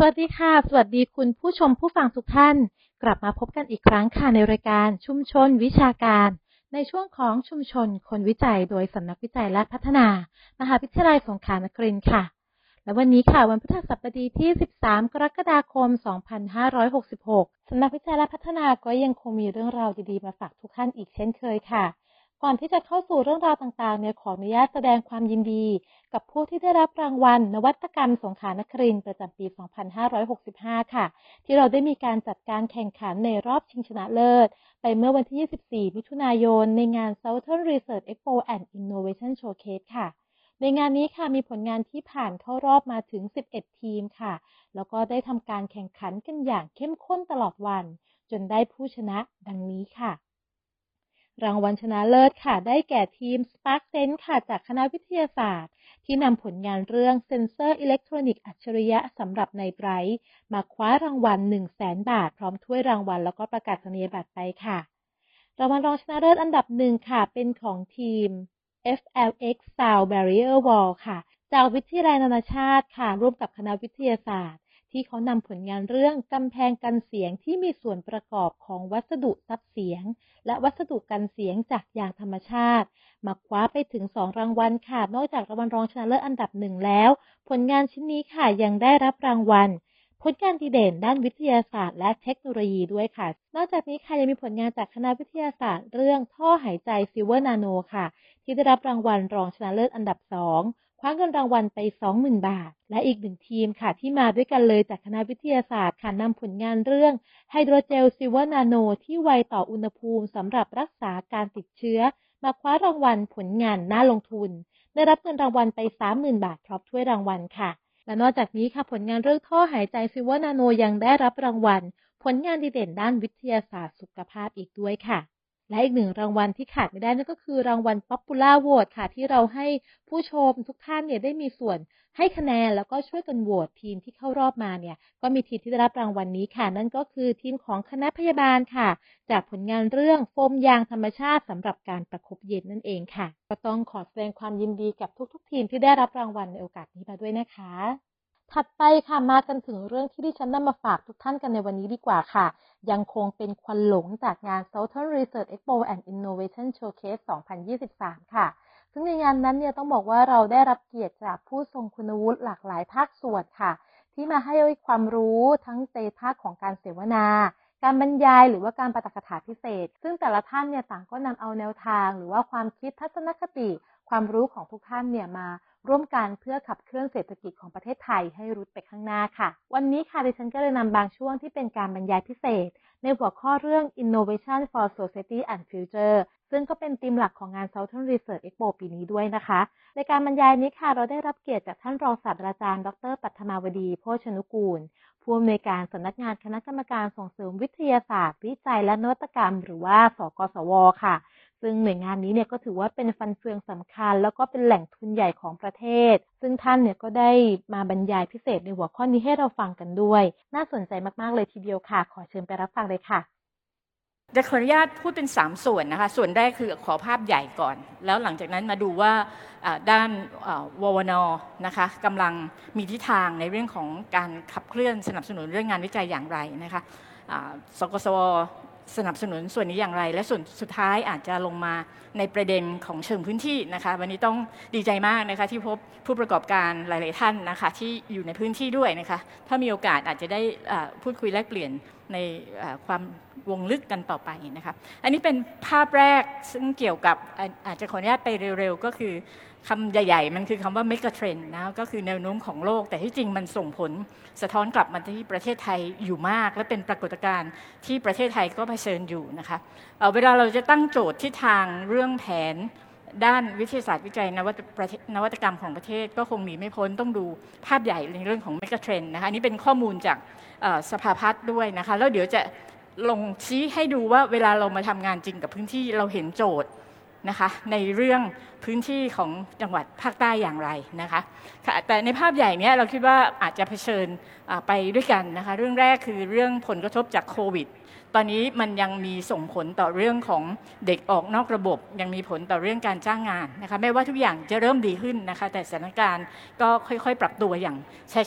สวัสดีค่ะ สวัสดีคุณผู้ชมผู้ฟังทุกท่าน กลับมาพบกันอีกครั้งค่ะในรายการชุมชนวิชาการ ในช่วงของชุมชนคนวิจัยโดยสำนักวิจัยและพัฒนา มหาวิทยาลัยสงขลานครินทร์ค่ะ และวันนี้ค่ะวันพฤหัสบดีที่ 13 กรกฎาคม 2566สำนักวิจัยและพัฒนาก็ยังคงมีเรื่องราวดีๆมาฝากทุกท่านอีกเช่นเคยค่ะ ก่อนที่จะเข้าสู่เรื่องราวต่างๆ เนี่ยขออนุญาตแสดงความยินดี กับผู้ที่ได้รับรางวัล นวัตกรรมสงขลานครินประจำปี 2565 ค่ะ ที่เราได้มีการจัดการแข่งขันในรอบชิงชนะเลิศ ไปเมื่อวันที่ 24 มิถุนายน ในงาน Southern Research Expo and Innovation Showcase ค่ะ ในงานนี้ค่ะมีผลงานที่ผ่านเข้ารอบมาถึง 11 ทีมค่ะ แล้วก็ได้ทำการแข่งขันกันอย่างเข้มข้นตลอดวัน จนได้ผู้ชนะดังนี้ค่ะ รางวัลชนะเลิศค่ะ ได้แก่ทีม Spark Sense ค่ะ จากคณะวิทยาศาสตร์ ที่นำผลงานเรื่องเซ็นเซอร์อิเล็กทรอนิกส์อัจฉริยะสำหรับไนไตรท์มาคว้ารางวัล 1 0 0 0 0แบาท พร้อมถ้วยรางวัลแล้วก็ประกาศนียบัตรไปค่ะรางวัลรองชนะเลิศอันดับหนึ่งค่ะ เป็นของทีม FLX Sound Barrier Wall ค่ะ จากวิทยาลัยนานาชาติค่ะ ร่วมกับคณะวิทยาศาสตร์ ที่เขานำผลงานเรื่องกำแพงกันเสียงที่มีส่วนประกอบของวัสดุซับเสียง และวัสดุกันเสียงจากยางธรรมชาติ มาคว้าไปถึง2รางวัลค่ะ นอกจากรางวัลรองชนะเลิศอันดับหนึ่งแล้ว ผลงานชิ้นนี้ค่ะยังได้รับรางวัลผลงานดีเด่นด้านวิทยาศาสตร์และเทคโนโลยีด้วยค่ะ นอกจากนี้ค่ะยังมีผลงานจากคณะวิทยาศาสตร์ เรื่องท่อหายใจ silver nano ค่ะ ที่ได้รับรางวัลรองชนะเลิศอันดับ2 คว้าเงินรางวัลไป 20,000 บาท และอีกหนึ่งทีมค่ะ ที่มาด้วยกันเลยจากคณะวิทยาศาสตร์ค่ะนำผลงานเรื่องไฮโดรเจล silver nano ที่ไวต่ออุณหภูมิสำหรับรักษาการติดเชื้อ มาคว้ารางวัลผลงานน่าลงทุน ได้รับเงินรางวัลไป 30,000 บาทพร้อมถ้วยรางวัลค่ะ และนอกจากนี้ค่ะผลงานเรื่องท่อหายใจ silver nano ยังได้รับรางวัล ผลงานดีเด่นด้านวิทยาศาสตร์สุขภาพอีกด้วยค่ะ และอีกหนึ่งรางวัลที่ขาดไม่ได้นั่นก็คือรางวัล Popular Vote ค่ะ ที่เราให้ผู้ชมทุกท่านเนี่ยได้มีส่วนให้คะแนนแล้วก็ช่วยกันโหวตทีมที่เข้ารอบมาเนี่ย ก็มีทีมที่ได้รับรางวัลนี้ค่ะ นั่นก็คือทีมของคณะพยาบาลค่ะ จากผลงานเรื่องโฟมยางธรรมชาติสำหรับการประคบเย็นนั่นเองค่ะ ก็ต้องขอแสดงความยินดีกับทุกๆ ทีมที่ได้รับรางวัลในโอกาสนี้มาด้วยนะคะ ถัดไปค่ะมากันถึงเรื่องที่ดิฉันนำมาฝากทุกท่านกันในวันนี้ดีกว่าค่ะ ยังคงเป็นควันหลงจากงาน Southern Research Expo and Innovation Showcase 2023 ค่ะ ซึ่งในงานนั้นเนี่ยต้องบอกว่าเราได้รับเกียรติจากผู้ทรงคุณวุฒิหลากหลายภาคส่วนค่ะ ที่มาให้ความรู้ทั้งในภาคของการเสวนาการบรรยายหรือว่าการประกถาพิเศษ ซึ่งแต่ละท่านเนี่ยต่างก็นำเอาแนวทาง หรือว่าความคิดทัศนคติ ความรู้ของทุกท่านเนี่ยมา ร่วมกันเพื่อขับเคลื่อนเศรษฐกิจของประเทศไทยให้รุดไปข้างหน้าค่ะ วันนี้ค่ะดิฉันก็เลยนำบางช่วงที่เป็นการบรรยายพิเศษ ในหัวข้อเรื่อง Innovation for Society and Future ซึ่งก็เป็นธีมหลักของงาน Southern Research Expo ปีนี้ด้วยนะคะ ในการบรรยายนี้ค่ะเราได้รับเกียรติจากท่านรองศาสตราจารย์ ดร ปัทมาวดีโภชนุกูล ผู้อำนวยการสำนักงานคณะกรรมการส่งเสริมวิทยาศาสตร์ วิจัยและนวัตกรรม หรือว่า สกสว ค่ะ ซึ่งหน่วยงานนี้เนี่ยก็ถือว่าเป็นฟันเฟืองสำคัญ แล้วก็เป็นแหล่งทุนใหญ่ของประเทศ ซึ่งท่านเนี่ยก็ได้มาบรรยายพิเศษในหัวข้อนี้ให้เราฟังกันด้วย น่าสนใจมากๆเลยทีเดียวค่ะ ขอเชิญไปรับฟังเลยค่ะจะขออนุญาตพูดเป็น 3 ส่วนนะคะ ส่วนแรกคือขอภาพใหญ่ก่อน แล้วหลังจากนั้นมาดูว่าด้านววนนะคะกำลังมีทิศทางในเรื่องของการขับเคลื่อนสนับสนุนเรื่องงานวิจัยอย่างไรนะคะสกสว สนับสนุนส่วนนี้อย่างไร และส่วนสุดท้ายอาจจะลงมาในประเด็นของเชิงพื้นที่นะคะวันนี้ต้องดีใจมากนะคะที่พบผู้ประกอบการหลาย ๆ ท่านนะคะที่อยู่ในพื้นที่ด้วยนะคะถ้ามีโอกาสอาจจะได้พูดคุยแลกเปลี่ยนในความวงลึกกันต่อไปนะคะอันนี้เป็นภาพแรกซึ่งเกี่ยวกับอาจจะขออนุญาตไปเร็ว ๆ ก็คือคำใหญ่ๆ มันคือคำว่า mega trend นะก็คือแนวโน้มของโลก แต่ที่จริงมันส่งผลสะท้อนกลับมาที่ประเทศไทยอยู่มาก และเป็นปรากฏการณ์ที่ประเทศไทยก็เผชิญอยู่นะคะเวลาเราจะตั้งโจทย์ที่ทางเรื่องแผนด้านวิทยาศาสตร์วิจัยนวัตนวัตกรรมของประเทศก็คงหนีไม่พ้นต้องดูภาพใหญ่ในเรื่องของ mega trend นะคะนี่เป็นข้อมูลจากสภาพัฒน์ด้วยนะคะแล้วเดี๋ยวจะลงชี้ให้ดูว่าเวลาเรามาทำงานจริงกับพื้นที่เราเห็นโจทย์ นะคะในเรื่องพื้นที่ของจังหวัดภาคใต้อย่างไรนะคะแต่ในภาพใหญ่นี้เราคิดว่าอาจจะเผชิญไปด้วยกันนะคะเรื่องแรกคือเรื่องผลกระทบจากโควิด ตอนนี้มันยังมีส่งผลต่อเรื่องของเด็กออกนอกระบบ ยังมีผลต่อเรื่องการจ้างงานนะคะไม่ว่าทุกอย่างจะเริ่มดีขึ้นนะคะ แต่สถานการณ์ก็ค่อยๆ ปรับตัวอย่าง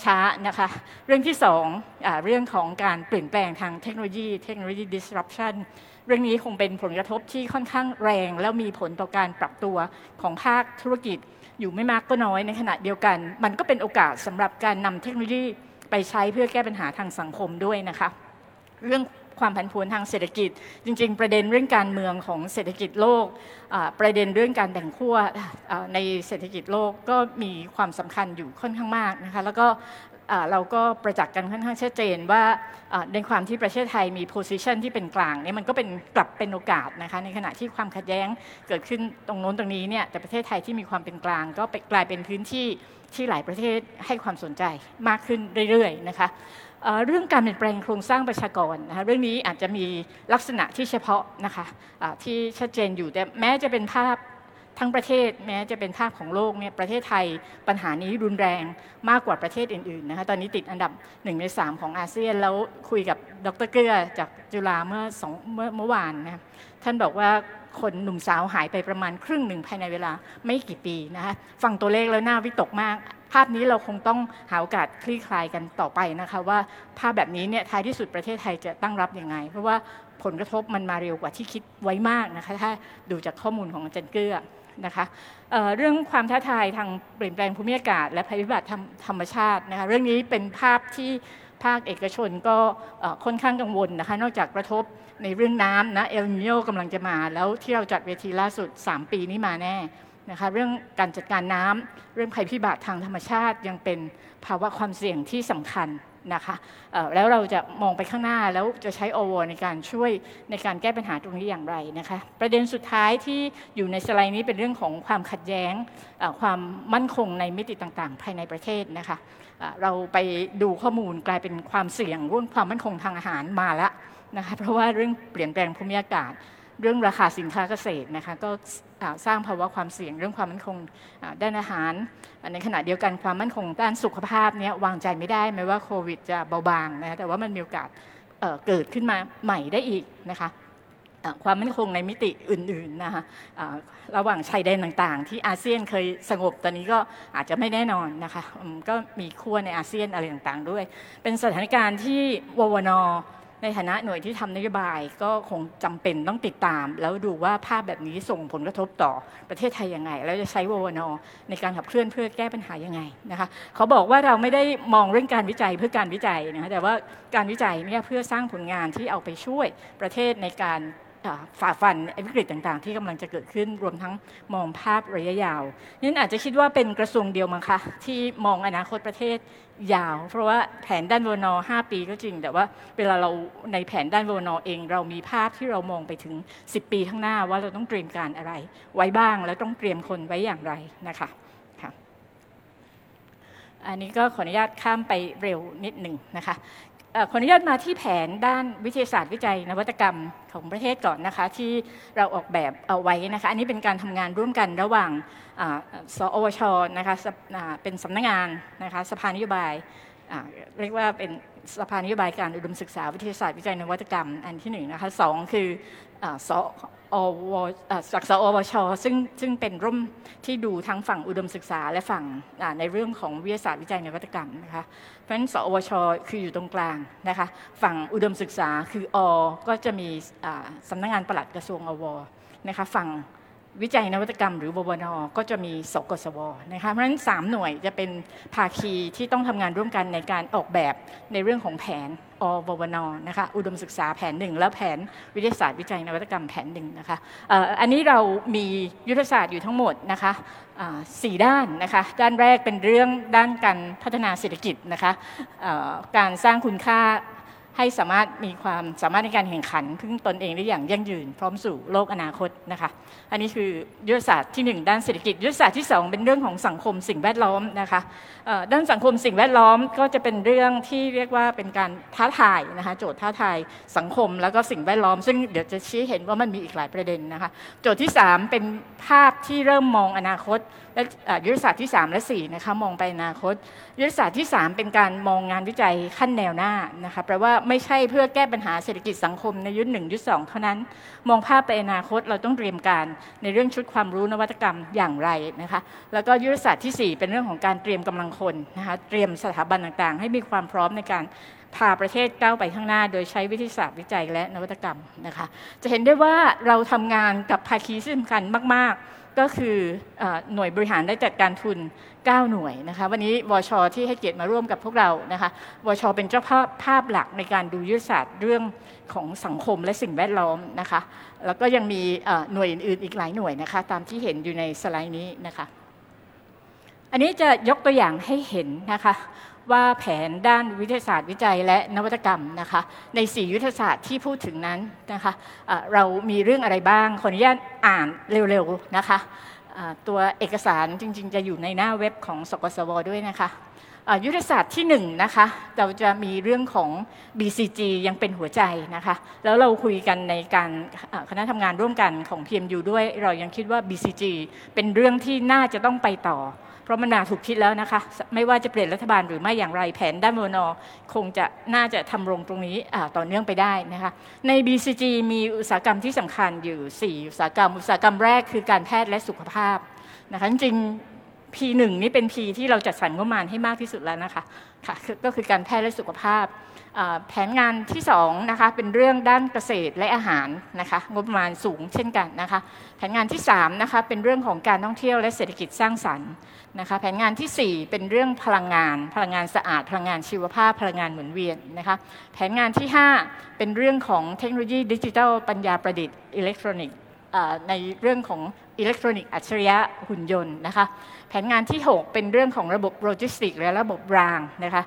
ช้าๆนะคะ เรื่องที่สองอเรื่องของการเปลี่ยนแปลงทางเทคโนโลยีเทคโนโลยี disruption เรื่องนี้คงเป็นผลกระทบที่ค่อนข้างแรง แล้วมีผลต่อการปรับตัวของภาคธุรกิจอยู่ไม่มากก็น้อยในขณะเดียวกัน มันก็เป็นโอกาสสำหรับการนำเทคโนโลยีไปใช้เพื่อแก้ปัญหาทางสังคมด้วยนะคะ เรื่อง ความผันผวนทางเศรษฐกิจ จริง ๆ ประเด็นเรื่องการเมืองของเศรษฐกิจโลก ประเด็นเรื่องการแบ่งขั้วในเศรษฐกิจโลกก็มีความสำคัญอยู่ค่อนข้างมากนะคะแล้วก็เราก็ประจักษ์กันค่อนข้างชัดเจนว่าในความที่ประเทศไทยมีโพสิชันที่เป็นกลางเนี่ยมันก็เป็นกลับเป็นโอกาสนะคะในขณะที่ความขัดแย้งเกิดขึ้นตรงโน้นตรงนี้เนี่ยแต่ประเทศไทยที่มีความเป็นกลาง ก็กลายเป็นพื้นที่ที่หลายประเทศให้ความสนใจมากขึ้นเรื่อยๆนะคะ เรื่องการเปลี่ยนแปลงโครงสร้างประชากรนะคะเรื่องนี้อาจจะมีลักษณะที่เฉพาะนะคะะที่ชัดเจนอยู่แต่แม้จะเป็นภาพทั้งประเทศแม้จะเป็นภาพของโลกเนี่ยประเทศไทยปัญหานี้รุนแรงมากกว่าประเทศอื่นๆนะคะตอนนี้ติดอันดับหนึ่งในสามของอาเซียน แล้วคุยกับดรเกื้อจากจุฬาเมื่อสองเมื่อเมื่อวานนะท่านบอกว่าคนหนุ่มสาวหายไปประมาณครึ่งหนึ่งภายในเวลาไม่กี่ปีนะคะฟังตัวเลขแล้วน่าวิตกมาก ภาพนี้เราคงต้องหาโอกาสคลี่คลายกันต่อไปนะคะ ว่าภาพแบบนี้เนี่ยท้ายที่สุดประเทศไทยจะตั้งรับยังไง เพราะว่าผลกระทบมันมาเร็วกว่าที่คิดไว้มากนะคะถ้าดูจากข้อมูลของอาจารย์เกื้อนะคะเเรื่องความท้าทายทางเปลี่ยนแปลงภูมิอากาศ และภัยพิบัติธรรมชาตินะคะเรื่องนี้เป็นภาพที่ภาคเอกชนก็ค่อนข้างกังวลนะคะนอกจากกระทบในเรื่องน้ำนะเอลนิโยกำลังจะมา แล้วที่เราจัดเวทีล่าสุด 3 ปีนี้มาแน่ นะคะเรื่องการจัดการน้ำเรื่องภัยพิบัติทางธรรมชาติยังเป็นภาวะความเสี่ยงที่สำคัญนะคะแล้วเราจะมองไปข้างหน้าแล้วจะใช้โอวในการช่วยในการแก้ปัญหาตรงนี้อย่างไรนะคะประเด็นสุดท้ายที่อยู่ในสไลด์นี้เป็นเรื่องของความขัดแย้งความมั่นคงในมิติต่างๆ ภายในประเทศนะคะเราไปดูข้อมูลกลายเป็นความเสี่ยงเรื่องความมั่นคงทางอาหารมาแล้วนะคะเพราะว่าเรื่องเปลี่ยนแปลงภูมิอากาศ เรื่องราคาสินค้าเกษตรนะคะก็ สร้างภาวะความเสี่ยงเรื่องความมั่นคงด้านอาหาร ในขณะเดียวกันความมั่นคงด้านสุขภาพนี้วางใจไม่ได้แม้ว่าโควิดจะเบาบางนะแต่ว่ามันมีโอกาสเกิดขึ้นมาใหม่ได้อีกนะคะความมั่นคงในมิติอื่นๆนะคะระหว่างชายแดนต่างๆ ที่อาเซียนเคยสงบตอนนี้ก็อาจจะไม่แน่นอนนะคะก็มีขั้วในอาเซียนอะไรต่างๆด้วย เป็นสถานการณ์ที่ววน ในฐานะหน่วยที่ทำนโยบายก็คงจำเป็นต้องติดตาม แล้วดูว่าภาพแบบนี้ส่งผลกระทบต่อประเทศไทยยังไง แล้วจะใช้ววนในการขับเคลื่อนเพื่อแก้ปัญหายังไงนะคะเขาบอกว่าเราไม่ได้มองเรื่องการวิจัยเพื่อการวิจัยนะคะแต่ว่าการวิจัยเนี่ยเพื่อสร้างผลงานที่เอาไปช่วยประเทศในการ ฝ่าฟันวิกฤตต่างๆ ที่กำลังจะเกิดขึ้นรวมทั้งมองภาพระยะยาวนี่อาจจะคิดว่าเป็นกระทรวงเดียวมั้งคะที่มองอนาคตประเทศยาว เพราะว่าแผนด้านวนอ5ปีก็จริง แต่ว่าเวลาเราในแผนด้านวนอเอง เรามีภาพที่เรามองไปถึง 10 ปีข้างหน้าว่าเราต้องเตรียมการอะไร ไว้บ้างแล้วต้องเตรียมคนไว้อย่างไรนะคะอันนี้ก็ขออนุญาตข้ามไปเร็วนิดหนึ่งนะคะ ขออนุญาตมาที่แผนด้านวิทยาศาสตร์วิจัยนวัตกรรมของประเทศก่อนนะคะ ที่เราออกแบบเอาไว้นะคะ อันนี้เป็นการทำงานร่วมกันระหว่างสอวชนะคะเป็นสำนักงานนะคะสภานโยบายเรียกว่าเป็น สภานโยบายการอุดมศึกษาวิทยาศาสตร์วิจัยนวัตกรรมอันที่หนึ่งนะคะสองคือสอวจากสอวช ซึ่งซึ่งเป็นร่มที่ดูทั้งฝั่งอุดมศึกษาและฝั่งในเรื่องของวิทยาศาสตร์วิจัยนวัตกรรมนะคะเพราะฉะนั้นสอวช คืออยู่ตรงกลางนะคะฝั่งอุดมศึกษาคืออก็จะมีสำนักงานปลัดกระทรวงอวนะคะฝั่ง วิจัยนวัตกรรมหรือบบนก็จะมีสกสวนะคะเพราะฉะนั้น 3 หน่วยจะเป็นภาคีที่ต้องทำงานร่วมกันในการออกแบบในเรื่องของแผนอบบนนะคะอุดมศึกษาแผนหนึ่งแล้วแผนวิทยาศาสตร์วิจัยนวัตกรรมแผนหนึ่งนะคะอันนี้เรามียุทธศาสตร์อยู่ทั้งหมดนะคะสี่ด้านนะคะด้านแรกเป็นเรื่องด้านการพัฒนาเศรษฐกิจนะคะการสร้างคุณค่า ให้สามารถมีความสามารถในการแข่งขันพึ่งตนเองได้อย่างยั่งยืน พร้อมสู่โลกอนาคตนะคะ อันนี้คือยุทธศาสตร์ที่ 1 ด้านเศรษฐกิจ ยุทธศาสตร์ที่ 2 เป็นเรื่องของสังคมสิ่งแวดล้อมนะคะด้านสังคมสิ่งแวดล้อมก็จะเป็นเรื่องที่เรียกว่าเป็นการท้าทายนะคะโจทย์ท้าทายสังคมแล้วก็สิ่งแวดล้อม ซึ่งเดี๋ยวจะชี้เห็นว่ามันมีอีกหลายประเด็นนะคะโจทย์ที่ 3 เป็นภาพที่เริ่มมองอนาคตและยุทธศาสตร์ที่ 3 และ 4 นะคะมองไปอนาคต ยุทธศาสตร์ที่ 3 เป็นการมองงานวิจัยขั้นแนวหน้านะคะแปลว่าไม่ใช่เพื่อแก้ปัญหาเศรษฐกิจสังคมในยุคหนึ่งยุคสองเท่านั้น มองภาพไปอนาคตเราต้องเตรียมการในเรื่องชุดความรู้นวัตกรรมอย่างไรนะคะ แล้วก็ยุทธศาสตร์ที่ 4 เป็นเรื่องของการเตรียมกำลังคนนะคะเตรียมสถาบันต่างๆ ให้มีความพร้อมในการพาประเทศก้าวไปข้างหน้า โดยใช้วิทยาศาสตร์วิจัยและนวัตกรรมนะคะ จะเห็นได้ว่าเราทำงานกับภาคีที่สำคัญมาก ๆ ก็คือหน่วยบริหารและจัดการทุน 9 หน่วยนะคะวันนี้วชที่ให้เกียรติมาร่วมกับพวกเรานะคะวชเป็นเจ้าภาพภาพหลักในการดูยุทธศาสตร์เรื่องของสังคมและสิ่งแวดล้อมนะคะแล้วก็ยังมีหน่วยอื่นๆอีกหลายหน่วยนะคะตามที่เห็นอยู่ในสไลด์นี้นะคะอันนี้จะยกตัวอย่างให้เห็นนะคะว่าแผนด้านวิทยาศาสตร์วิจัยและนวัตกรรมนะคะใน4ยุทธศาสตร์ที่พูดถึงนั้นนะคะะเรามีเรื่องอะไรบ้างขออนุญาตอ่านเร็วๆนะคะะ ตัวเอกสารจริงๆ จะอยู่ในหน้าเว็บของสกสวด้วยนะคะยุทธศาสตร์ที่1นนะคะเราจะมีเรื่องของ BCG ยังเป็นหัวใจนะคะแล้วเราคุยกันในการคณะทำงานร่วมกันของ PMU ด้วย เรายังคิดว่า BCG เป็นเรื่องที่น่าจะต้องไปต่อ ราะมันมาถูกคิดแล้วนะคะ ไม่ว่าจะเปลี่ยนรัฐบาลหรือไม่อย่างไรแผนด้านวนคงจะน่าจะทำรงตรงนี้ต่อเนื่องไปได้นะคะใน BCG มีอุตสาหกรรมที่สำคัญอยู่ 4 อุตสาหกรรม อุตสาหกรรมแรกคือการแพทย์และสุขภาพนะคะจริง P1 นี่เป็น P ที่เราจัดสรรงบประมาณให้มากที่สุดแล้วนะคะค่ะก็คือการแพทย์และสุขภาพแผนงานที่2นะคะเป็นเรื่องด้านเกษตรและอาหารนะคะงบประมาณสูงเช่นกันนะคะแผนงานที่3นะคะเป็นเรื่องของการท่องเที่ยวและเศรษฐกิจสร้างสรรค์ นะคะแผนงานที่ 4 เป็นเรื่องพลังงาน พลังงานสะอาด พลังงานชีวภาพ พลังงานหมุนเวียนนะคะแผนงานที่ 5 เป็นเรื่องของเทคโนโลยีดิจิทัลปัญญาประดิษฐ์อิเล็กทรอนิกส์ในเรื่องของอิเล็กทรอนิกส์อัจฉริยะหุ่นยนต์นะคะแผนงานที่ 6 เป็นเรื่องของระบบโลจิสติกและระบบรางนะคะ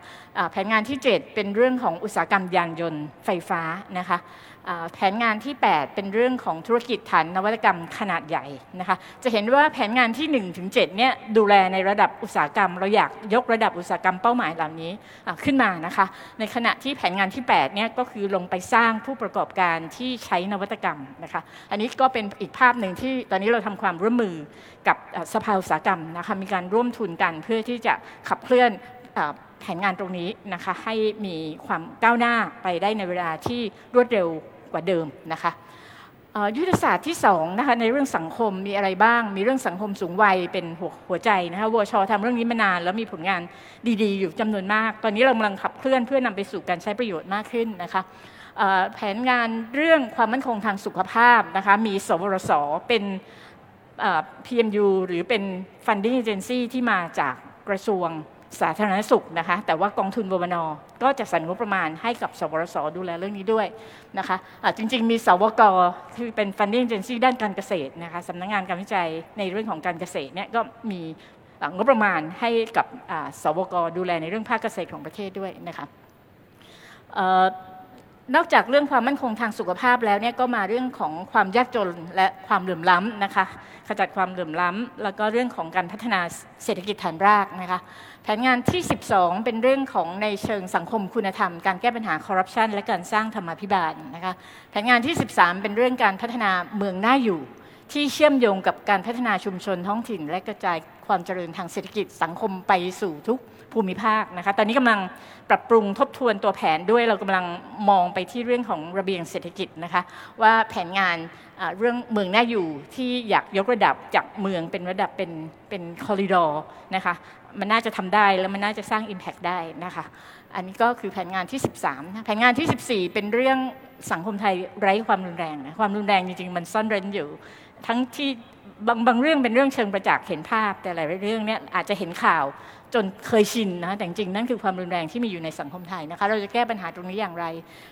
แผนงานที่ 7 เป็นเรื่องของอุตสาหกรรมยานยนต์ไฟฟ้านะคะแผนงานที่ 8 เป็นเรื่องของธุรกิจฐานนวัตกรรมขนาดใหญ่นะคะจะเห็นว่าแผนงานที่1ถึง7เนี่ยดูแลในระดับอุตสาหกรรม เราอยากยกระดับอุตสาหกรรมเป้าหมายเหล่านี้ขึ้นมานะคะในขณะที่แผนงานที่8เนี่ยก็คือลงไปสร้างผู้ประกอบการที่ใช้นวัตกรรมนะคะอันนี้ก็เป็นอีกภาพหนึ่งที่ตอนนี้เราทำความร่วมมือกับสภาอุตสาหกรรมนะคะมีการร่วมทุนกันเพื่อที่จะขับเคลื่อนแผนงานตรงนี้นะคะให้มีความก้าวหน้าไปได้ในเวลาที่รวดเร็วกว่าเดิมนะคะยุทธศาสตร์ที่2นะคะในเรื่องสังคมมีอะไรบ้าง มีเรื่องสังคมสูงวัยเป็นหัวหัวใจนะคะวชทำเรื่องนี้มานานแล้วมีผลงานดีๆ อยู่จำนวนมาก ตอนนี้เรากำลังขับเคลื่อนเพื่อนำไปสู่การใช้ประโยชน์มากขึ้นนะคะแผนงานเรื่องความมั่นคงทางสุขภาพนะคะมีสวรสเป็น PMU หรือเป็น funding agency ที่มาจากกระทรวงสาธารณสุขนะคะ แต่ว่ากองทุนบวนก็จะสรรงบประมาณให้กับสวรสดูแลเรื่องนี้ด้วยนะคะะจริง ๆ มีสวกที่เป็น funding agency ด้านการเกษตรนะคะสำนักงงานการวิจัยในเรื่องของการเกษตรเนี่ยก็มีงบประมาณให้กับสวกดูแลในเรื่องภาคเกษตรของประเทศด้วยนะคะ นอกจากเรื่องความมั่นคงทางสุขภาพแล้วเนี่ยก็มาเรื่องของความยากจนและความเหลื่อมล้ำนะคะขจัดความเหลื่อมล้ำแล้วก็เรื่องของการพัฒนาเศรษฐกิจฐานรากนะคะแผนงานที่ 12 เป็นเรื่องของในเชิงสังคมคุณธรรม การแก้ปัญหาคอร์รัปชันและการสร้างธรรมาภิบาลนะคะแผนงานที่ 13 เป็นเรื่องการพัฒนาเมืองน่าอยู่ ที่เชื่อมโยงกับการพัฒนาชุมชนท้องถิ่น และกระจายความเจริญทางเศรษฐกิจสังคมไปสู่ทุก ภูมิภาคนะคะ ตอนนี้กำลังปรับปรุงทบทวนตัวแผนด้วยเรากำลังมองไปที่เรื่องของระเบียงเศรษฐกิจนะคะ ว่าแผนงานเรื่องเมืองน่าอยู่ที่อยากยกระดับจากเมืองเป็นระดับเป็นเป็นคอริดอร์นะคะมันน่าจะทำได้แล้วมันน่าจะสร้าง Impact ได้นะคะ อันนี้ก็คือแผนงานที่ 13 แผนงานที่ 14 เป็นเรื่องสังคมไทยไร้ความรุนแรงนะความรุนแรงจริงๆ มันซ่อนเร้นอยู่ ทั้งที่บางบางเรื่องเป็นเรื่องเชิงประจักษ์เห็นภาพ แต่หลายเรื่องเนี่ยอาจจะเห็นข่าว จนเคยชินนะแต่จริงนั่นคือความรุนแรงที่มีอยู่ในสังคมไทยนะคะเราจะแก้ปัญหาตรงนี้อย่างไร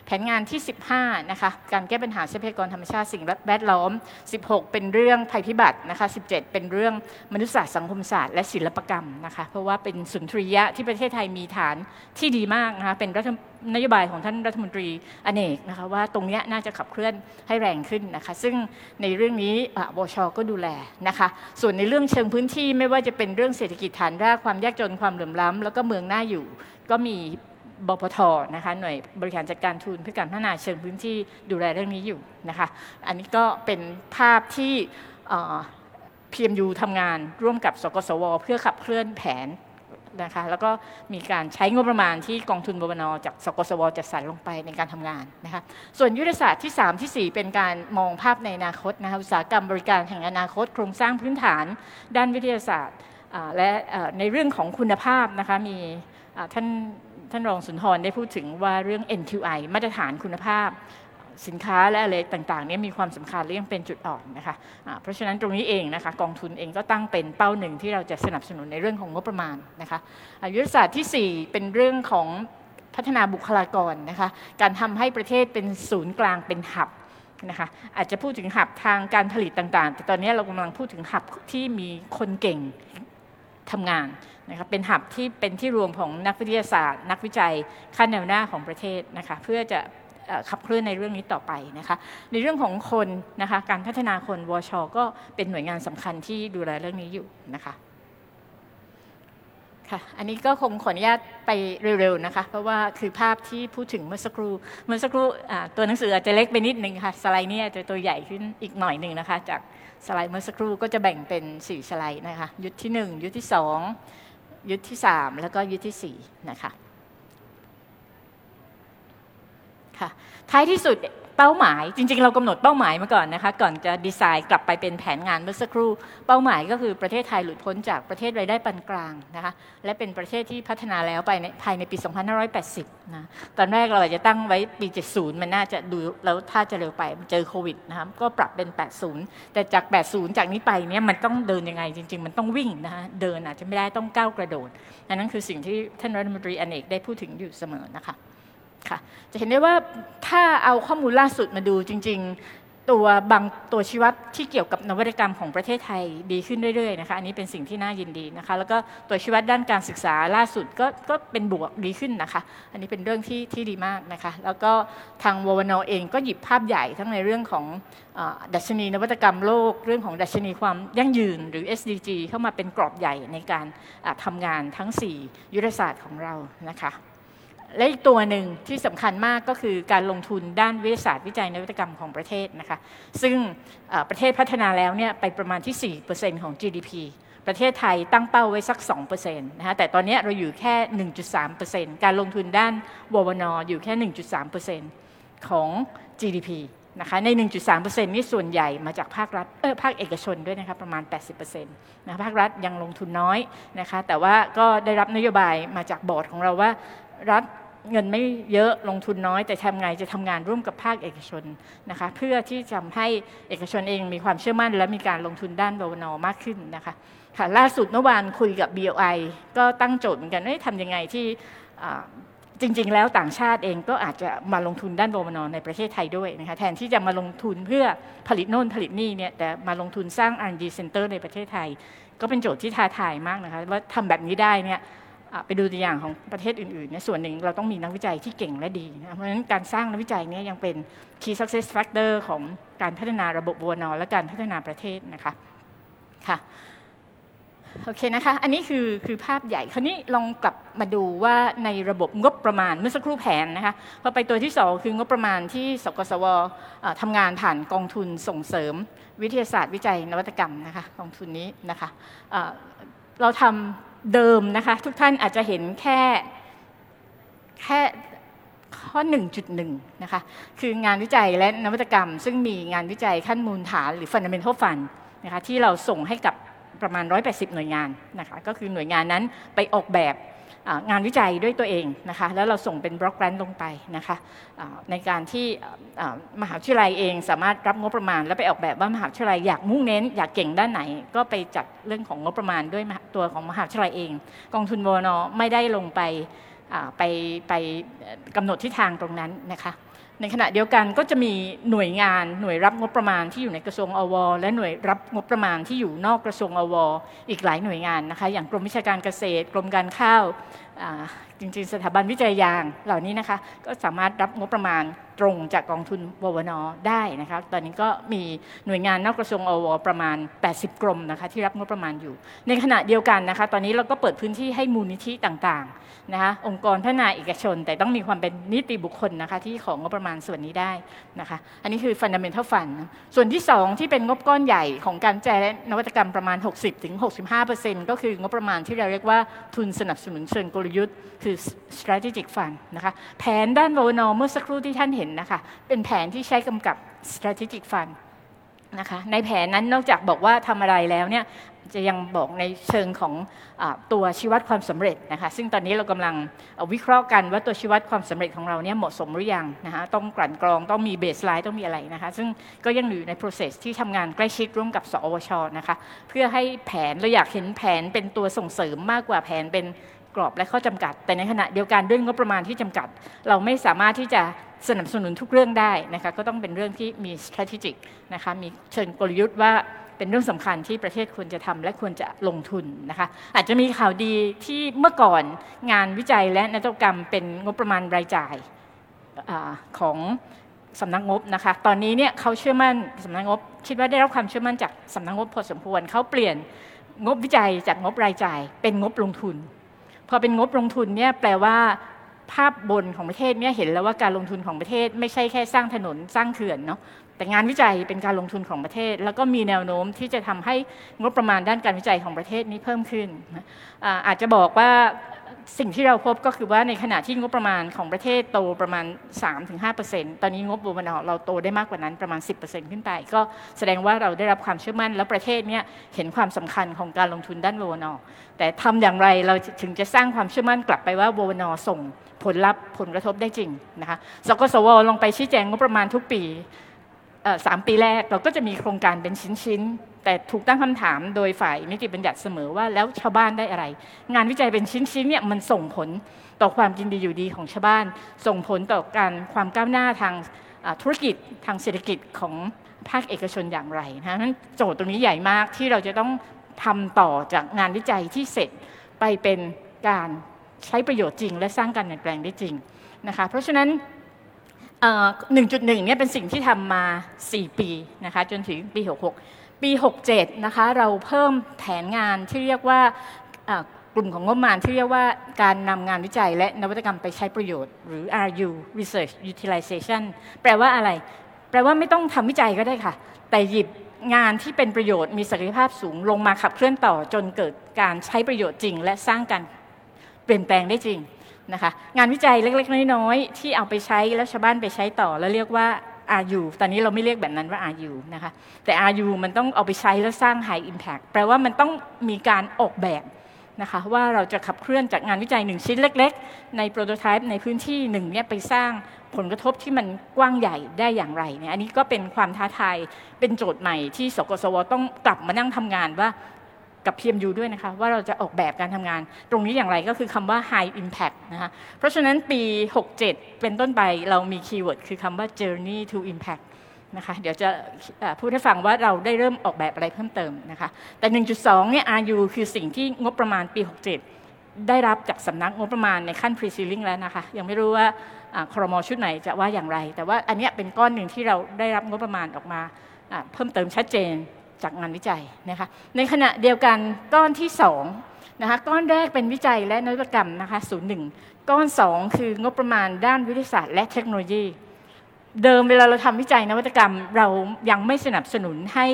แผนงานที่ 15นะคะการแก้ปัญหาทรัพยากรธรรมชาติสิ่งแวดล้อม 16 เป็นเรื่องภัยพิบัตินะคะ17 เป็นเรื่องมนุษยศาสตร์สังคมศาสตร์และศิลปกรรมนะคะเพราะว่าเป็นสุนทรียะที่ประเทศไทยมีฐานที่ดีมากนะคะเป็นรัฐ นโยบายของท่านรัฐมนตรีอเนกนะคะว่าตรงนี้น่าจะขับเคลื่อนให้แรงขึ้นนะคะ ซึ่งในเรื่องนี้บชก็ดูแลนะคะ ส่วนในเรื่องเชิงพื้นที่ไม่ว่าจะเป็นเรื่องเศรษฐกิจฐานรากความยากจนความเหลื่อมล้ำแล้วก็เมืองหน่าอยู่ก็มีบพทนะคะหน่วยบริหารจัดการทุนเพื่อการพัฒนาเชิงพื้นที่ดูแลเรื่องนี้อยู่นะคะ อันนี้ก็เป็นภาพที่ PMU ทำงานร่วมกับสกสว เพื่อขับเคลื่อนแผน นะคะแล้วก็มีการใช้งบประมาณที่กองทุนบวนจากสกสวจัดสรรลงไปในการทำงานนะคะส่วนยุทธศาสตร์ที่ 3 ที่ 4 เป็นการมองภาพในอนาคตนะคะอุตสาหกรรมบริการแห่งอนาคต โครงสร้างพื้นฐาน ด้านวิทยาศาสตร์และในเรื่องของคุณภาพนะคะมีท่านท่านรองสุนทรได้พูดถึงว่าเรื่อง NQI มาตรฐานคุณภาพ สินค้าและอะไรต่างๆนี้มีความสำคัญและยังเป็นจุดอ่อนนะคะะเพราะฉะนั้นตรงนี้เองนะคะกองทุนเองก็ตั้งเป็นเป้าหนึ่งที่เราจะสนับสนุนในเรื่องของงบประมาณนะคะยุทธศาสตร์ที่ 4 เป็นเรื่องของพัฒนาบุคลากรนะคะการทำให้ประเทศเป็นศูนย์กลางเป็นหับนะคะอาจจะพูดถึงหับทางการผลิตต่างๆ แต่ตอนนี้เรากำลังพูดถึงหับที่มีคนเก่งทำงานนะคะเป็นหับที่เป็นที่รวมของนักวิทยาศาสตร์ นักวิจัยขั้นแนวหน้าของประเทศนะคะเพื่อจะ ขับเคลื่อนในเรื่องนี้ต่อไปนะคะในเรื่องของคนนะคะการพัฒนาคนวช ก็เป็นหน่วยงานสำคัญที่ดูแลเรื่องนี้อยู่นะคะค่ะอันนี้ก็คงขออนุญาตไปเร็วๆนะคะ เพราะว่าคือภาพที่พูดถึงเมื่อสักครู่เมื่อสักครู่ตัวหนังสืออาจจะเล็กไปนิดนึงค่ะสไลด์นี้อาจจะตัวใหญ่ขึ้นอีกหน่อยหนึ่งนะคะ จากสไลด์เมื่อสักครู่ก็จะแบ่งเป็น 4 สไลด์นะคะยุทธที่ 1 ยุทธที่ 2 ยุทธที่ 3 แล้วก็ยุทธที่4นะคะ ค่ะท้ายที่สุดเป้าหมายจริง ๆ เรากำหนดเป้าหมายมาก่อนนะคะ ก่อนจะดีไซน์กลับไปเป็นแผนงานเมื่อสักครู่ เป้าหมายก็คือประเทศไทยหลุดพ้นจากประเทศรายได้ปานกลางนะคะและเป็นประเทศที่พัฒนาแล้วไปในภายในปี 2580 นะตอนแรกเราจะตั้งไว้ปี 70 มันน่าจะดูแล้วถ้าจะเร็วไปเจอโควิดนะคะก็ปรับเป็น 80 แต่จาก 80 จากนี้ไปเนี่ยมันต้องเดินยังไงจริง ๆ มันต้องวิ่งนะคะเดินอาจจะไม่ได้ต้องก้าวกระโดดอันนั้นคือสิ่งที่ท่านรัฐมนตรีอเนกได้พูดถึงอยู่เสมอนะคะ ค่ะจะเห็นได้ว่าถ้าเอาข้อมูลล่าสุดมาดูจริง ๆ ตัวบางตัวชีวัดที่เกี่ยวกับนวัตกรรมของประเทศไทยดีขึ้นเรื่อยๆนะคะอันนี้เป็นสิ่งที่น่ายินดีนะคะแล้วก็ตัวชีวัดด้านการศึกษาล่าสุดก็ก็เป็นบวกดีขึ้นนะคะ อันนี้เป็นเรื่องที่ที่ดีมากนะคะแล้วก็ทางววนเองก็หยิบภาพใหญ่ทั้งในเรื่องของดัชนีนวัตกรรมโลก เรื่องของดัชนีความยั่งยืนหรือ SDG เข้ามาเป็นกรอบใหญ่ในการทำงานทั้ง 4 ยุทธศาสตร์ของเรานะคะ และอีกตัวหนึ่งที่สำคัญมากก็คือการลงทุนด้านวิทยาศาสตร์วิจัยนวัตกรรมของประเทศนะคะซึ่งประเทศพัฒนาแล้วเนี่ยไปประมาณที่ 4%ของ GDP ประเทศไทยตั้งเป้าไว้สัก 2%นะคะแต่ตอนนี้เราอยู่แค่ 1.3%การลงทุนด้านววนอยู่แค่ 1.3%ของ GDP นะคะใน 1.3%นี่ส่วนใหญ่มาจากภาครัฐเออภาคเอกชนด้วยนะคะประมาณ 80%นะภาครัฐยังลงทุนน้อยนะคะแต่ว่าก็ได้รับนโยบายมาจากบอร์ดของเราว่ารัฐเงินไม่เยอะลงทุนน้อย แต่ทำไงจะทำงานร่วมกับภาคเอกชนนะคะเพื่อที่จะทำให้เอกชนเองมีความเชื่อมั่น และมีการลงทุนด้านบวนมากขึ้นนะคะค่ะล่าสุดเมื่อวานคุยกับ BOI ก็ตั้งโจทย์เหมือนกันว่าทำยังไงที่ จริงๆ แล้วต่างชาติเองก็อาจจะมาลงทุนด้านบวนอนในประเทศไทยด้วยนะคะแทนที่จะมาลงทุนเพื่อผลิตโน่นผลิตนี่เนี่ยแต่มาลงทุนสร้าง R&D Center ในประเทศไทย ก็เป็นโจทย์ที่ท้าทายมากนะคะว่าทำแบบนี้ได้เนี่ยไปดูตัวอย่างของประเทศอื่นๆเนี่ยส่วนหนึ่งเราต้องมีนักวิจัยที่เก่งและดีนะเพราะฉะนั้นการสร้างนักวิจัยเนี่ยยังเป็น key success factor ของการพัฒนาระบบบัวนอนและการพัฒนาประเทศนะคะค่ะ โอเคนะคะ อันนี้คือคือภาพใหญ่ คราวนี้ลองกลับมาดูว่าในระบบงบประมาณเมื่อสักครู่แผนนะคะ พอไปตัวที่ 2 คืองบประมาณที่สกสวทำงานผ่านกองทุนส่งเสริม วิทยาศาสตร์วิจัยนวัตกรรมนะคะกองทุนนี้นะคะเราทำเดิมนะคะ ทุกท่านอาจจะเห็นแค่แค่ข้อ 1.1 นะคะ คืองานวิจัยและนวัตกรรม ซึ่งมีงานวิจัยขั้นมูลฐานหรือ fundamental fund นะคะที่เราส่งให้กับ ประมาณ 180 หน่วยงานนะคะก็คือหน่วยงานนั้นไปออกแบบงานวิจัยด้วยตัวเองนะคะแล้วเราส่งเป็นบล็อกแกรนลงไปนะคะในการที่มหาวิทยาลัยเองสามารถรับงบประมาณ แล้วไปออกแบบว่ามหาวิทยาลัยอยากมุ่งเน้น อยากเก่งด้านไหน ก็ไปจัดเรื่องของงบประมาณด้วยตัวของมหาวิทยาลัยเอง กองทุนวนไม่ได้ลงไปไปไปกำหนดทิศทางตรงนั้นนะคะ ในขณะเดียวกันก็จะมีหน่วยงานหน่วยรับงบประมาณที่อยู่ในกระทรวงอว และหน่วยรับงบประมาณที่อยู่นอกกระทรวงอว อีกหลายหน่วยงานนะคะ อย่างกรมวิชาการเกษตร กรมการข้าวจริงๆ สถาบันวิจัยยางเหล่านี้นะคะ ก็สามารถรับงบประมาณตรงจากกองทุนววนได้นะคะตอนนี้ก็มีหน่วยงานนอกกระทรวงอวประมาณ 80 กรมนะคะที่รับงบประมาณอยู่ ในขณะเดียวกันนะคะตอนนี้เราก็เปิดพื้นที่ให้มูลนิธิต่างๆนะคะองค์กรพัฒนาเอกชน แต่ต้องมีความเป็นนิติบุคคลนะคะที่ของงบประมาณส่วนนี้ได้นะคะอันนี้คือ fundamental fund ส่วนที่ 2 ที่เป็นงบก้อนใหญ่ของการแจและนวัตกรรมประมาณ 60-65%ก็คืองบประมาณที่เราเรียกว่าทุนสนับสนุนเชิงกลยุทธ์คือ strategic fund นะคะแผนด้านโวนเมื่อสักครู่ที่ท่านเห็นนะคะ เป็นแผนที่ใช้กำกับ strategic fund นะคะในแผนนั้นนอกจากบอกว่าทำอะไรแล้วเนี่ยจะยังบอกในเชิงของอตัวชี้วัดความสำเร็จนะคะซึ่งตอนนี้เรากำลังวิเคราะห์กันว่าตัวชี้วัดความสำเร็จของเราเนี่ยเหมาะสมหรือยังนะคะต้องกลั่นกรองต้องมีเบสไลน์ต้องมีอะไรนะคะซึ่งก็ยังอยู่ใน process ที่ทำงานใกล้ชิดร่วมกับสอวชนะคะเพื่อให้แผนเราอยากเห็นแผนเป็นตัวส่งเสริมมากกว่าแผนเป็น กรอบและข้อจำกัด แต่ในขณะเดียวกันด้วยงบประมาณที่จำกัด เราไม่สามารถที่จะสนับสนุนทุกเรื่องได้นะคะก็ต้องเป็นเรื่องที่มี strategic นะคะมีเชิงกลยุทธ์ว่าเป็นเรื่องสำคัญที่ประเทศควรจะทำและควรจะลงทุนนะคะอาจจะมีข่าวดีที่เมื่อก่อนงานวิจัยและนวัตกรรมเป็นงบประมาณรายจ่ายอของสำนักงบนะคะ ตอนนี้เนี่ยเขาเชื่อมั่นสำนักงบ คิดว่าได้รับความเชื่อมั่นจากสำนักงบพอสมควรเขาเปลี่ยนงบวิจัยจากงบรายจ่าย เป็นงบลงทุน พอเป็นงบลงทุนเนี่ยแปลว่าภาพบนของประเทศเนี่ยเห็นแล้วว่าการลงทุนของประเทศ ไม่ใช่แค่สร้างถนนสร้างเขื่อนเนาะแต่งานวิจัยเป็นการลงทุนของประเทศ แล้วก็มีแนวโน้มที่จะทำให้งบประมาณด้านการวิจัยของประเทศนี้เพิ่มขึ้นอาจจะบอกว่า สิ่งที่เราพบก็คือว่าในขณะที่งบประมาณของประเทศโตประมาณ 3-5%ตอนนี้งบบูมนเราโตได้มากกว่านั้นประมาณ 10%ขึ้นไป ก็แสดงว่าเราได้รับความเชื่อมั่น แล้วประเทศนี้เห็นความสำคัญของการลงทุนด้านบูมนแต่ทำอย่างไรเราถึงจะสร้างความเชื่อมั่นกลับไปว่าบูมนส่งผลลัพธ์ผลกระทบได้จริงนะคะสกสวลงไปชี้แจงงบประมาณทุกปี สามปีแรกเราก็จะมีโครงการเป็นชิ้นๆ แต่ถูกตั้งคำถามโดยฝ่ายนิติบัญญัติเสมอว่าแล้วชาวบ้านได้อะไร งานวิจัยเป็นชิ้นๆเนี่ยมันส่งผลต่อความกินดีอยู่ดีของชาวบ้าน ส่งผลต่อการความก้าวหน้าทางธุรกิจทางเศรษฐกิจของภาคเอกชนอย่างไรนะนั้นโจทย์ตรงนี้ใหญ่มากที่เราจะต้องทำต่อจากงานวิจัยที่เสร็จไปเป็นการใช้ประโยชน์จริง และสร้างการเปลี่ยนแปลงได้จริงนะคะเพราะฉะนั้น 1.1เนี่ยเป็นสิ่งที่ทำมา 4 ปีนะคะจนถึงปี 66 ปี 67 นะคะเราเพิ่มแผนงานที่เรียกว่ากลุ่มของงบประมาณที่เรียกว่าการนำงานวิจัยและนวัตกรรมไปใช้ประโยชน์ หรือ RU Research Utilization แปลว่าอะไร แปลว่าไม่ต้องทำวิจัยก็ได้ค่ะ แต่หยิบงานที่เป็นประโยชน์มีศักยภาพสูงลงมาขับเคลื่อนต่อจนเกิดการใช้ประโยชน์จริง และสร้างการเปลี่ยนแปลงได้จริง นะคะงานวิจัยเล็กๆ น้อยๆ ที่เอาไปใช้แล้วชาวบ้านไปใช้ต่อแล้วเรียกว่า RU ตอนนี้เราไม่เรียกแบบนั้นว่า RU นะคะแต่ RU มันต้องเอาไปใช้แล้วสร้าง High Impact แปลว่ามันต้องมีการออกแบบนะคะว่าเราจะขับเคลื่อนจากงานวิจัยหนึ่งชิ้นเล็ก ๆ ใน prototype ในพื้นที่หนึ่งเนี่ยไปสร้างผลกระทบที่มันกว้างใหญ่ได้อย่างไรเนี่ยอันนี้ก็เป็นความท้าทายเป็นโจทย์ใหม่ที่สกสวต้องกลับมานั่งทำงานว่า กับ PMU ด้วยนะคะ ว่าเราจะออกแบบการทำงาน ตรงนี้อย่างไรก็คือคำว่า high impact นะคะเพราะฉะนั้นปี 67 เป็นต้นไปเรามี keyword คือคำว่า journey to impact นะคะเดี๋ยวจะพูดให้ฟังว่าเราได้เริ่มออกแบบอะไรเพิ่มเติมนะคะแต่ 1.2 เนี่ย RU คือสิ่งที่งบประมาณปี 67 ได้รับจากสำนักงบประมาณในขั้น pre-ceiling แล้วนะคะ ยังไม่รู้ว่าครมชุดไหนจะว่าอย่างไร แต่ว่าอันนี้เป็นก้อนหนึ่งที่เราได้รับงบประมาณออกมาเพิ่มเติมชัดเจน จากงานวิจัยนะคะในขณะเดียวกันก้อนที่2นะคะก้อนแรกเป็นวิจัยและนวัตกรรมนะคะศูนย์หนึ่งก้อน 2 คืองบประมาณด้านวิทยาศาสตร์และเทคโนโลยี เดิมเวลาเราทำวิจัยนวัตกรรมเรายังไม่สนับสนุนให้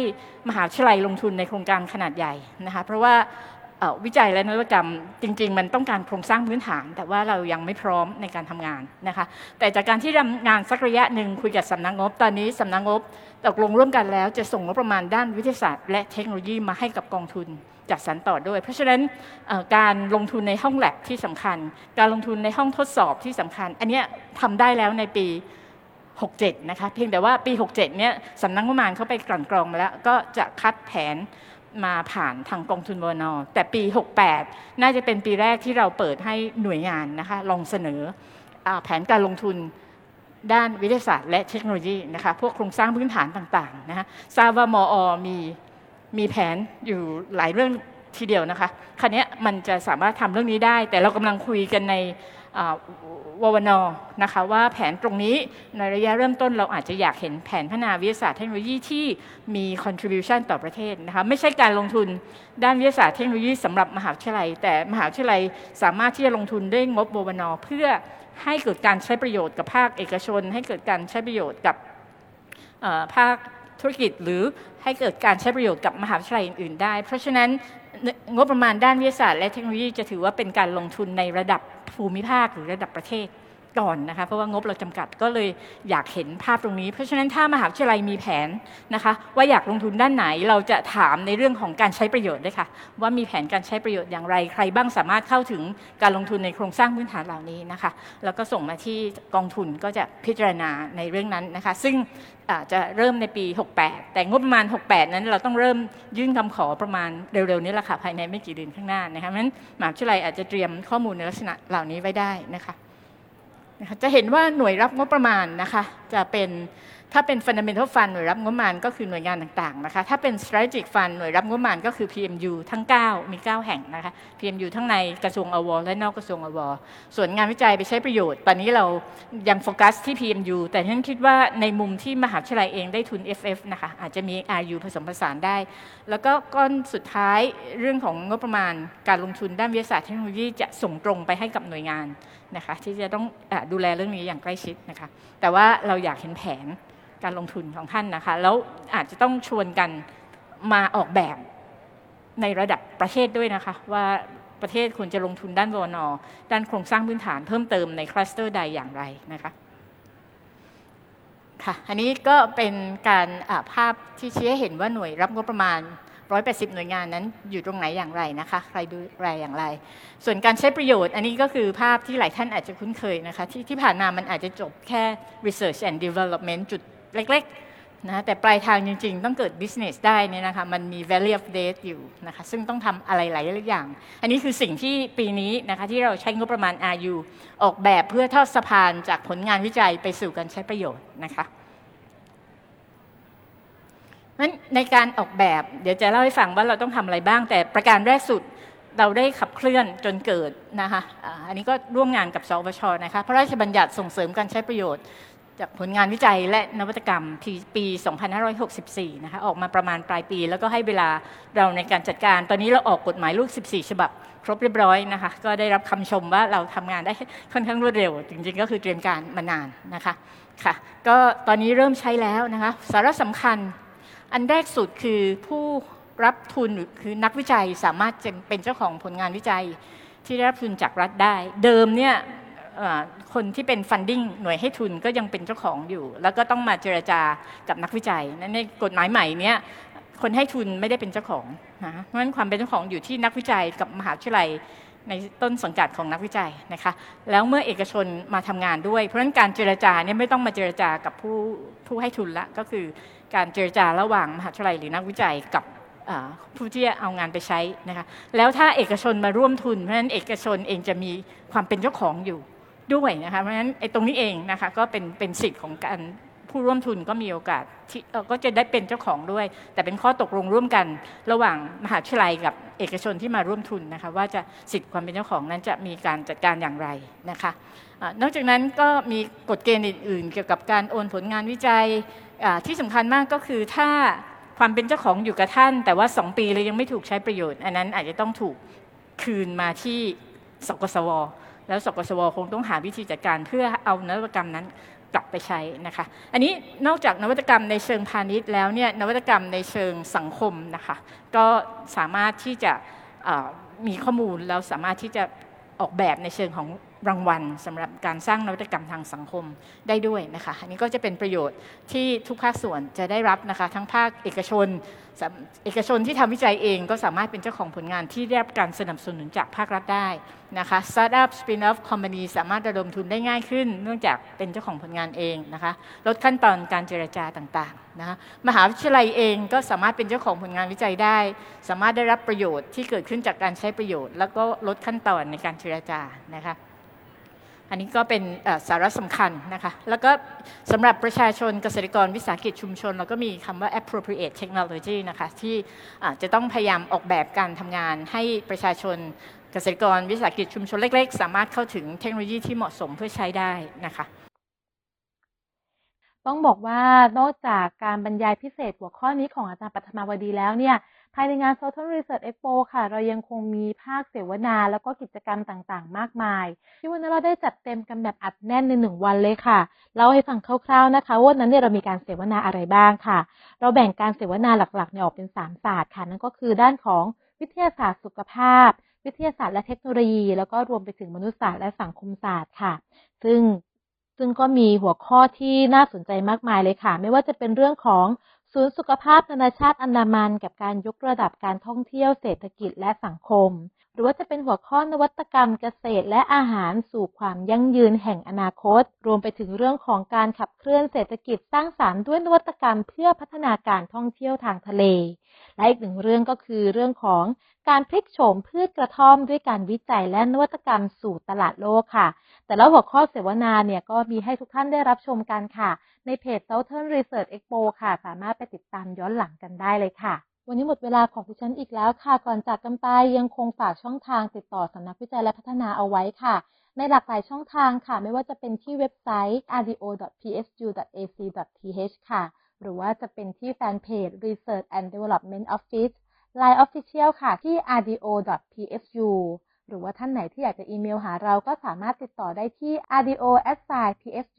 มหาวิทยาลัยลงทุนในโครงการขนาดใหญ่นะคะเพราะว่า วิจัยและนวัตกรรมจริง ๆ มันต้องการโครงสร้างพื้นฐาน แต่ว่าเรายังไม่พร้อมในการทำงานนะคะ แต่จากการที่ทำงานสักระยะหนึ่งคุยกับสำนักงบ ตอนนี้สำนักงบตกลงร่วมกันแล้ว จะส่งงบประมาณด้านวิทยาศาสตร์ และเทคโนโลยีมาให้กับกองทุนจัดสรรต่อด้วย เพราะฉะนั้นการลงทุนในห้องแลบที่สำคัญ การลงทุนในห้องทดสอบที่สำคัญ อันนี้ทำได้แล้วในปี 67 นะคะเพียงแต่ว่าปี 67 เนี่ยสำนักงบประมาณเขาไปกลั่นกรองมาแล้วก็จะคัดแผน มาผ่านทางกองทุนวนอแต่ปี 68 น่าจะเป็นปีแรกที่เราเปิดให้หน่วยงานนะคะลองเสนอแผนการลงทุนด้านวิทยาศาสตร์และเทคโนโลยีนะคะพวกโครงสร้างพื้นฐานต่างๆนะคะทราบว่ามออมีมีแผนอยู่หลายเรื่องทีเดียวนะคะคันนี้มันจะสามารถทำเรื่องนี้ได้ แต่เรากำลังคุยกันใน ววนนะคะว่าแผนตรงนี้ในระยะเริ่มต้นเราอาจจะอยากเห็นแผนพัฒนาวิทยาศาสตร์เทคโนโลยีที่มี contribution ต่อประเทศนะคะไม่ใช่การลงทุนด้านวิทยาศาสตร์เทคโนโลยีสำหรับมหาวิทยาลัย แต่มหาวิทยาลัยสามารถที่จะลงทุนด้วยงบววนเพื่อให้เกิดการใช้ประโยชน์กับภาคเอกชน ให้เกิดการใช้ประโยชน์กับภาคธุรกิจหรือให้เกิดการใช้ประโยชน์กับมหาวิทยาลัยอื่นๆได้ เพราะฉะนั้น งบประมาณด้านวิทยาศาสตร์และเทคโนโลยีจะถือว่าเป็นการลงทุนในระดับภูมิภาคหรือระดับประเทศ ก่อนนะคะเพราะว่างบเราจำกัดก็เลยอยากเห็นภาพตรงนี้ เพราะฉะนั้นถ้ามหาวิทยาลัยมีแผนนะคะว่าอยากลงทุนด้านไหนเราจะถามในเรื่องของการใช้ประโยชน์ด้วยค่ะว่ามีแผนการใช้ประโยชน์อย่างไรใครบ้างสามารถเข้าถึงการลงทุนในโครงสร้างพื้นฐานเหล่านี้นะคะแล้วก็ส่งมาที่กองทุนก็จะพิจารณาในเรื่องนั้นนะคะซึ่งจะเริ่มในปี 68 แต่งบประมาณ 68 นั้นเราต้องเริ่มยื่นคำขอประมาณเร็วๆนี้แหละค่ะภายในไม่กี่เดือนข้างหน้านะคะเพราะฉะนั้นมหาวิทยาลัยอาจจะเตรียมข้อมูลในลักษณะเหล่านี้ไว้ได้นะคะ จะเห็นว่าหน่วยรับงบประมาณนะคะจะเป็นถ้าเป็น fundamental fund หน่วยรับงบประมาณก็คือหน่วยงานต่างๆนะคะถ้าเป็น strategic fund หน่วยรับงบประมาณก็คือ PMU ทั้ง 9 มี 9 แห่งนะคะ PMU ทั้งในกระทรวงอวและนอกกระทรวงอวส่วนงานวิจัยไปใช้ประโยชน์ ตอนนี้เรายังโฟกัสที่ PMU แต่ฉันคิดว่าในมุมที่มหาวิทยาลัยเองได้ทุน FF นะคะอาจจะมี RU ผสมผสานได้ แล้วก็ก้อนสุดท้ายเรื่องของงบประมาณการลงทุนด้านวิทยาศาสตร์เทคโนโลยีจะส่งตรงไปให้กับหน่วยงาน นะคะที่จะต้องอดูแลเรื่องนี้อย่างใกล้ชิดนะคะแต่ว่าเราอยากเห็นแผนการลงทุนของท่านนะคะแล้วอาจจะต้องชวนกันมาออกแบบในระดับประเทศด้วยนะคะ ว่าประเทศควรจะลงทุนด้านวนอด้านโครงสร้างพื้นฐานเพิ่มเติมในคลัสเตอร์ใดอย่างไรนะคะค่ะอันนี้ก็เป็นการภาพที่ชี้ให้เห็นว่าหน่วยรับงบประมาณ 180 หน่วยงานนั้นอยู่ตรงไหนอย่างไรนะคะ ใครดูแลอย่างไร ส่วนการใช้ประโยชน์ อันนี้ก็คือภาพที่หลายท่านอาจจะคุ้นเคยนะคะ ที่ที่ผ่านมามันอาจจะจบแค่ research and development จุดเล็กๆนะแต่ปลายทางจริง ๆ ต้องเกิด business ได้เนี่ยนะคะมันมี value of date อยู่นะคะซึ่งต้องทำอะไรหลายอย่าง อันนี้คือสิ่งที่ปีนี้นะคะที่เราใช้งบประมาณ RU ออกแบบเพื่อทอดสะพานจากผลงานวิจัยไปสู่การใช้ประโยชน์นะคะ นั้นในการออกแบบเดี๋ยวจะเล่าให้ฟังว่าเราต้องทำอะไรบ้าง แต่ประการแรกสุดเราได้ขับเคลื่อนจนเกิดนะคะอันนี้ก็ร่วมงานกับสวชนะคะพระราชบัญญัติส่งเสริมการใช้ประโยชน์ จากผลงานวิจัยและนวัตกรรมปี 2564 นะคะออกมาประมาณปลายปี แล้วก็ให้เวลาเราในการจัดการ ตอนนี้เราออกกฎหมายลูก 14 ฉบับ ครบเรียบร้อยนะคะก็ได้รับคำชมว่าเราทำงานได้ค่อนข้างรวดเร็ว จริงๆ ก็คือเตรียมการมานานนะคะค่ะก็ตอนนี้เริ่มใช้แล้วนะคะสาระสำคัญ อันแรกสุดคือผู้รับทุนคือนักวิจัยสามารถจะเป็นเจ้าของผลงานวิจัยที่ได้รับทุนจากรัฐได้ เดิมเนี่ยคนที่เป็นฟันดิ้งหน่วยให้ทุนก็ยังเป็นเจ้าของอยู่ แล้วก็ต้องมาเจรจากับนักวิจัยนั้นในกฎหมายใหม่เนี้ยคนให้ทุนไม่ได้เป็นเจ้าของนะเพราะฉะนั้นความเป็นเจ้าของอยู่ที่นักวิจัยกับมหาวิทยาลัยในต้นสังกัดของนักวิจัยนะคะแล้วเมื่อเอกชนมาทำงานด้วย เพราะฉะนั้นการเจรจาเนี่ยไม่ต้องมาเจรจากับผู้ผู้ให้ทุนละก็คือ การเจรจาระหว่างมหาวิทยาลัยหรือนักวิจัยกับผู้ที่เอางานไปใช้นะคะแล้วถ้าเอกชนมาร่วมทุนเพราะฉะนั้นเอกชนเองจะมีความเป็นเจ้าของอยู่ด้วยนะคะเพราะฉะนั้นไอ้ตรงนี้เองนะคะก็เป็นเป็นสิทธิ์ของการผู้ร่วมทุนก็มีโอกาสที่ก็จะได้เป็นเจ้าของด้วย แต่เป็นข้อตกลงร่วมกันระหว่างมหาวิทยาลัยกับเอกชนที่มาร่วมทุนนะคะว่าจะสิทธิ์ความเป็นเจ้าของนั้นจะมีการจัดการอย่างไรนะคะนอกจากนั้นก็มีกฎเกณฑ์อื่น ๆ เกี่ยวกับการโอนผลงานวิจัย ที่สำคัญมากก็คือถ้าความเป็นเจ้าของอยู่กับท่าน แต่ว่า2ปีเลยยังไม่ถูกใช้ประโยชน์ อันนั้นอาจจะต้องถูกคืนมาที่สกสว แล้วสกสวคงต้องหาวิธีจัดการเพื่อเอานวัตกรรมนั้นกลับไปใช้นะคะ อันนี้นอกจากนวัตกรรมในเชิงพาณิชย์แล้วเนี่ยนวัตกรรมในเชิงสังคมนะคะ ก็สามารถที่จะมีข้อมูลแล้วสามารถที่จะออกแบบในเชิงของ รางวัลสำหรับการสร้างนวัตกรรมทางสังคมได้ด้วยนะคะ อันนี้ก็จะเป็นประโยชน์ที่ทุกภาคส่วนจะได้รับนะคะ ทั้งภาคเอกชน เอกชนที่ทำวิจัยเองก็สามารถเป็นเจ้าของผลงานที่ได้รับการสนับสนุนจากภาครัฐได้นะคะสตาร์ทอัพ spin-off company สามารถระดมทุนได้ง่ายขึ้น เนื่องจากเป็นเจ้าของผลงานเองนะคะลดขั้นตอนการเจรจาต่างๆนะคะมหาวิทยาลัยเองก็สามารถเป็นเจ้าของผลงานวิจัยได้ สามารถได้รับประโยชน์ที่เกิดขึ้นจากการใช้ประโยชน์ แล้วก็ลดขั้นตอนในการเจรจานะคะ อันนี้ก็เป็นสาระสำคัญนะคะ แล้วก็สำหรับประชาชนเกษตรกรวิสาหกิจชุมชน เราก็มีคำว่า appropriate technology นะคะ ที่จะต้องพยายามออกแบบการทำงานให้ประชาชนเกษตรกรวิสาหกิจชุมชนเล็ก ๆ สามารถเข้าถึงเทคโนโลยีที่เหมาะสมเพื่อใช้ได้นะคะ ต้องบอกว่านอกจากการบรรยายพิเศษหัวข้อนี้ของอาจารย์ปัทมาวดีแล้วเนี่ย ภายในงาน Southern Research Expo ค่ะ เรายังคงมีภาคเสวนา แล้วก็กิจกรรมต่างๆ มากมาย ที่วันนี้เราได้จัดเต็มกันแบบอัดแน่นในหนึ่งวันเลยค่ะเล่าให้ฟังคร่าวๆนะคะว่านั้นเนี่ยเรามีการเสวนาอะไรบ้างค่ะ เราแบ่งการเสวนาหลักๆเนี่ยออกเป็น3ศาสตร์ค่ะ นั่นก็คือด้านของวิทยาศาสตร์สุขภาพ วิทยาศาสตร์และเทคโนโลยี แล้วก็รวมไปถึงมนุษยศาสตร์และสังคมศาสตร์ค่ะ ซึ่งซึ่งก็มีหัวข้อที่น่าสนใจมากมายเลยค่ะ ไม่ว่าจะเป็นเรื่องของ ศูนย์สุขภาพนานาชาติอันดามันกับการยกระดับการท่องเที่ยวเศรษฐกิจและสังคม หรือว่าจะเป็นหัวข้อนวัตกรรมเกษตรและอาหารสู่ความยั่งยืนแห่งอนาคต รวมไปถึงเรื่องของการขับเคลื่อนเศรษฐกิจสร้างสารรค์ด้วยนวัตกรรมเพื่อพัฒนาการท่องเที่ยวทางทะเล และอีกหนึ่งเรื่องก็คือเรื่องของการพลิกโฉมพืชกระท่อมด้วยการวิจัยและนวัตกรรมสู่ตลาดโลกค่ะ แต่ละหัวข้อเสวนาเนี่ยก็มีให้ทุกท่านได้รับชมกันค่ะ ในเพจ Southern Research Expo ค่ะ สามารถไปติดตามย้อนหลังกันได้เลยค่ะ วันนี้หมดเวลาของดิฉันอีกแล้วค่ะ ก่อนจากกันไปยังคงฝากช่องทางติดต่อสำนักวิจัยและพัฒนาเอาไว้ค่ะในหลากหลายช่องทางค่ะ ไม่ว่าจะเป็นที่เว็บไซต์ rdo.psu.ac.th ค่ะ หรือว่าจะเป็นที่แฟนเพจ Research and Development Office Line Official ค่ะ ที่ rdo.psu หรือว่าท่านไหนที่อยากจะอีเมลหาเราก็สามารถติดต่อได้ที่ rdo.psu.ac.th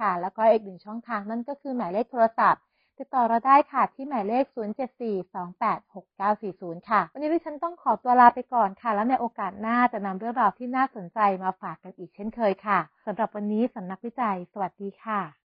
ค่ะ แล้วก็อีกหนึ่งช่องทางนั่นก็คือหมายเลขโทรศัพท์ ติดต่อเราได้ค่ะที่หมายเลข 074-286940 ค่ะ วันนี้ดิฉันต้องขอตัวลาไปก่อนค่ะ แล้วในโอกาสหน้าจะนำเรื่องราวที่น่าสนใจมาฝากกันอีกเช่นเคยค่ะสำหรับวันนี้สำนักวิจัย สวัสดีค่ะ